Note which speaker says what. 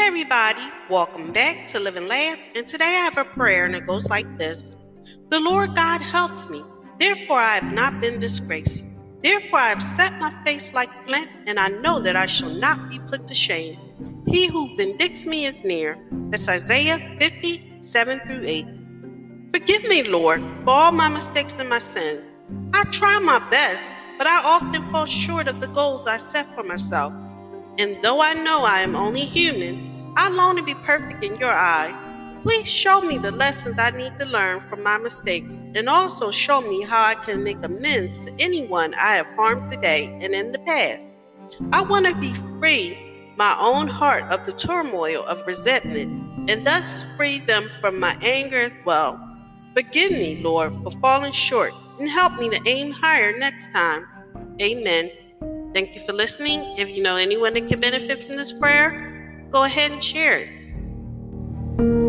Speaker 1: Everybody, welcome back to Live and Laugh. And today I have a prayer and it goes like this The Lord God helps me, therefore I have not been disgraced. Therefore I have set my face like flint, and I know that I shall not be put to shame. He who vindicts me is near. That's Isaiah 57 through 8. Forgive me, Lord, for all my mistakes and my sins. I try my best, but I often fall short of the goals I set for myself. And though I know I am only human, I long to be perfect in your eyes. Please show me the lessons I need to learn from my mistakes and also show me how I can make amends to anyone I have harmed today and in the past. I want to be free my own heart of the turmoil of resentment and thus free them from my anger as well. Forgive me, Lord, for falling short and help me to aim higher next time. Amen. Thank you for listening. If you know anyone that can benefit from this prayer, go ahead and share it.